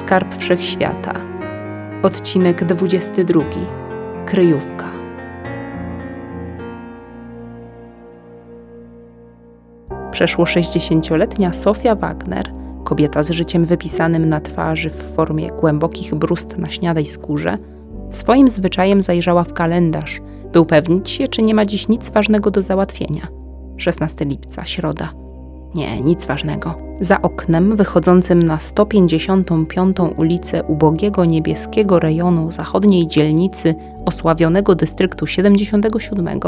Skarb Wszechświata. Odcinek 22. Kryjówka. Przeszło 60-letnia Sofia Wagner, kobieta z życiem wypisanym na twarzy w formie głębokich brust na śniadej skórze, swoim zwyczajem zajrzała w kalendarz, by upewnić się, czy nie ma dziś nic ważnego do załatwienia. 16 lipca, środa. Nie, nic ważnego. Za oknem, wychodzącym na 155. ulicę ubogiego niebieskiego rejonu zachodniej dzielnicy osławionego dystryktu 77,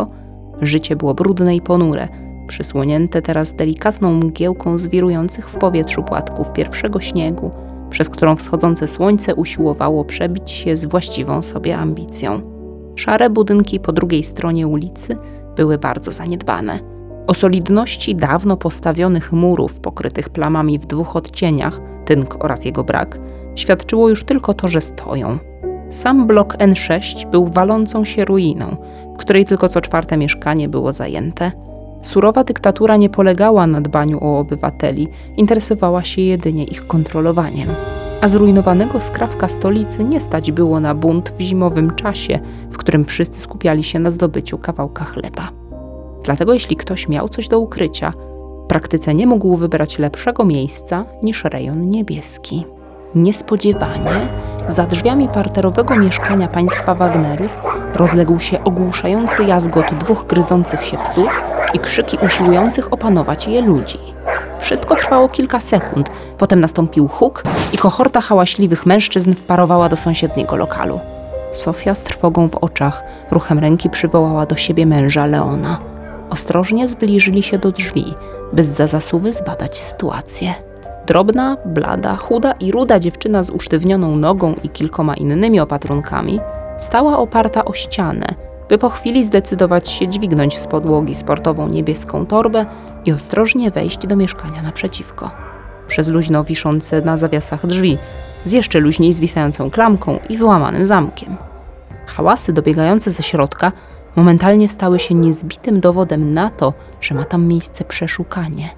życie było brudne i ponure, przysłonięte teraz delikatną mgiełką zwirujących w powietrzu płatków pierwszego śniegu, przez którą wschodzące słońce usiłowało przebić się z właściwą sobie ambicją. Szare budynki po drugiej stronie ulicy były bardzo zaniedbane. O solidności dawno postawionych murów pokrytych plamami w dwóch odcieniach, tynk oraz jego brak, świadczyło już tylko to, że stoją. Sam blok N6 był walącą się ruiną, w której tylko co czwarte mieszkanie było zajęte. Surowa dyktatura nie polegała na dbaniu o obywateli, interesowała się jedynie ich kontrolowaniem. A zrujnowanego skrawka stolicy nie stać było na bunt w zimowym czasie, w którym wszyscy skupiali się na zdobyciu kawałka chleba. Dlatego jeśli ktoś miał coś do ukrycia, w praktyce nie mógł wybrać lepszego miejsca niż rejon niebieski. Niespodziewanie za drzwiami parterowego mieszkania państwa Wagnerów rozległ się ogłuszający jazgot dwóch gryzących się psów i krzyki usiłujących opanować je ludzi. Wszystko trwało kilka sekund, potem nastąpił huk i kohorta hałaśliwych mężczyzn wparowała do sąsiedniego lokalu. Sofia z trwogą w oczach ruchem ręki przywołała do siebie męża Leona. Ostrożnie zbliżyli się do drzwi, by z zasuwy zbadać sytuację. Drobna, blada, chuda i ruda dziewczyna z usztywnioną nogą i kilkoma innymi opatrunkami stała oparta o ścianę, by po chwili zdecydować się dźwignąć z podłogi sportową niebieską torbę i ostrożnie wejść do mieszkania naprzeciwko. Przez luźno wiszące na zawiasach drzwi, z jeszcze luźniej zwisającą klamką i wyłamanym zamkiem. Hałasy dobiegające ze środka momentalnie stały się niezbitym dowodem na to, że ma tam miejsce przeszukanie.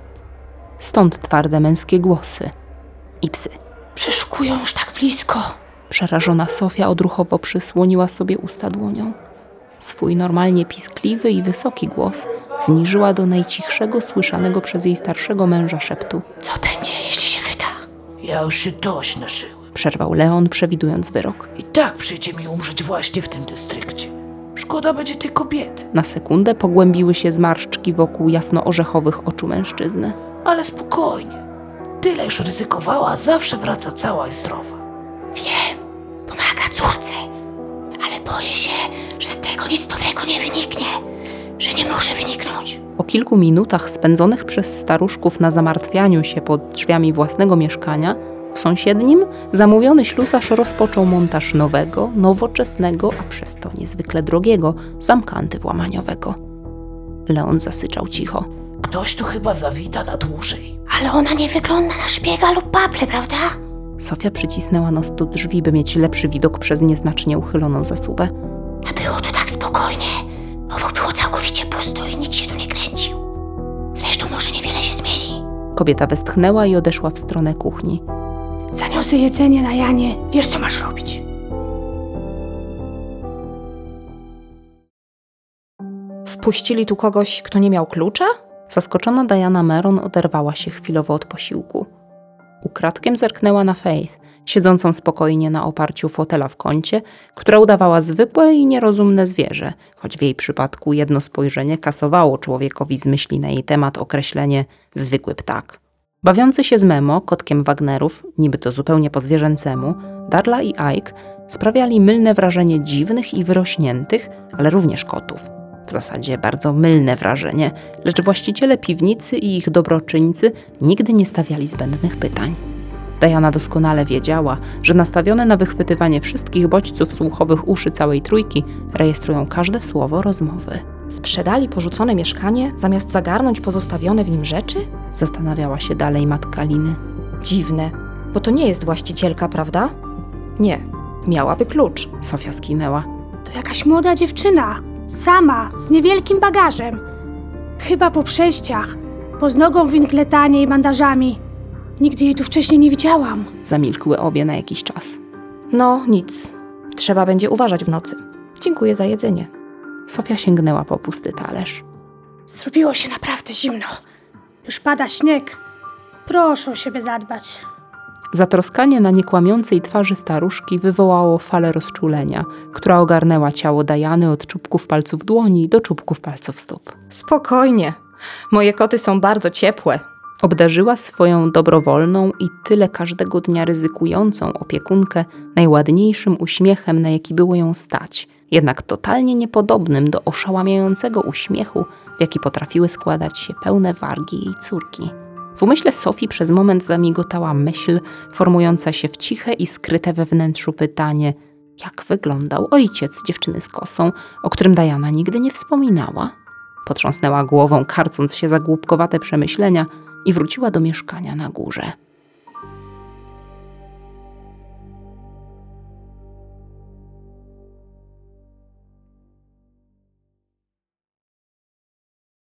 Stąd twarde męskie głosy i psy. Przeszukują już tak blisko. Przerażona Sofia odruchowo przysłoniła sobie usta dłonią. Swój normalnie piskliwy i wysoki głos zniżyła do najcichszego słyszanego przez jej starszego męża szeptu. Co będzie, jeśli się wyda? Ja już się dość naszyłem. Przerwał Leon, przewidując wyrok. I tak przyjdzie mi umrzeć właśnie w tym dystrykcie. Szkoda będzie tej kobiety. Na sekundę pogłębiły się zmarszczki wokół jasno-orzechowych oczu mężczyzny. Ale spokojnie. Tyle już ryzykowała, a zawsze wraca cała i zdrowa. Wiem, pomaga córce, ale boję się, że z tego nic dobrego nie wyniknie, że nie może wyniknąć. Po kilku minutach spędzonych przez staruszków na zamartwianiu się pod drzwiami własnego mieszkania, w sąsiednim zamówiony ślusarz rozpoczął montaż nowego, nowoczesnego, a przez to niezwykle drogiego zamka antywłamaniowego. Leon zasyczał cicho. Ktoś tu chyba zawita na dłużej. Ale ona nie wygląda na szpiega lub paple, prawda? Sofia przycisnęła nos do drzwi, by mieć lepszy widok przez nieznacznie uchyloną zasuwę. A było tu tak spokojnie. Obok było całkowicie pusto i nikt się tu nie kręcił. Zresztą może niewiele się zmieni. Kobieta westchnęła i odeszła w stronę kuchni. Zaniosę jedzenie na Janie. Wiesz, co masz robić. Wpuścili tu kogoś, kto nie miał klucza? Zaskoczona Diana Meron oderwała się chwilowo od posiłku. Ukradkiem zerknęła na Faith, siedzącą spokojnie na oparciu fotela w kącie, która udawała zwykłe i nierozumne zwierzę, choć w jej przypadku jedno spojrzenie kasowało człowiekowi z myśli na jej temat określenie zwykły ptak. Bawiący się z Memo, kotkiem Wagnerów, niby to zupełnie po zwierzęcemu, Darla i Ike sprawiali mylne wrażenie dziwnych i wyrośniętych, ale również kotów. W zasadzie bardzo mylne wrażenie, lecz właściciele piwnicy i ich dobroczyńcy nigdy nie stawiali zbędnych pytań. Diana doskonale wiedziała, że nastawione na wychwytywanie wszystkich bodźców słuchowych uszy całej trójki rejestrują każde słowo rozmowy. Sprzedali porzucone mieszkanie, zamiast zagarnąć pozostawione w nim rzeczy? Zastanawiała się dalej matka Liny. Dziwne, bo to nie jest właścicielka, prawda? Nie, miałaby klucz. Sofia skinęła. To jakaś młoda dziewczyna. Sama, z niewielkim bagażem. Chyba po przejściach, po z nogą w inkletanie i bandażami. Nigdy jej tu wcześniej nie widziałam. Zamilkły obie na jakiś czas. No, nic. Trzeba będzie uważać w nocy. Dziękuję za jedzenie. Sofia sięgnęła po pusty talerz. Zrobiło się naprawdę zimno. Już pada śnieg. Proszę o siebie zadbać. Zatroskanie na niekłamiącej twarzy staruszki wywołało falę rozczulenia, która ogarnęła ciało Dajany od czubków palców dłoni do czubków palców stóp. Spokojnie. Moje koty są bardzo ciepłe. Obdarzyła swoją dobrowolną i tyle każdego dnia ryzykującą opiekunkę najładniejszym uśmiechem, na jaki było ją stać, jednak totalnie niepodobnym do oszałamiającego uśmiechu, w jaki potrafiły składać się pełne wargi jej córki. W umyśle Sofii przez moment zamigotała myśl, formująca się w ciche i skryte we wnętrzu pytanie, jak wyglądał ojciec dziewczyny z kosą, o którym Diana nigdy nie wspominała. Potrząsnęła głową, karcąc się za głupkowate przemyślenia i wróciła do mieszkania na górze.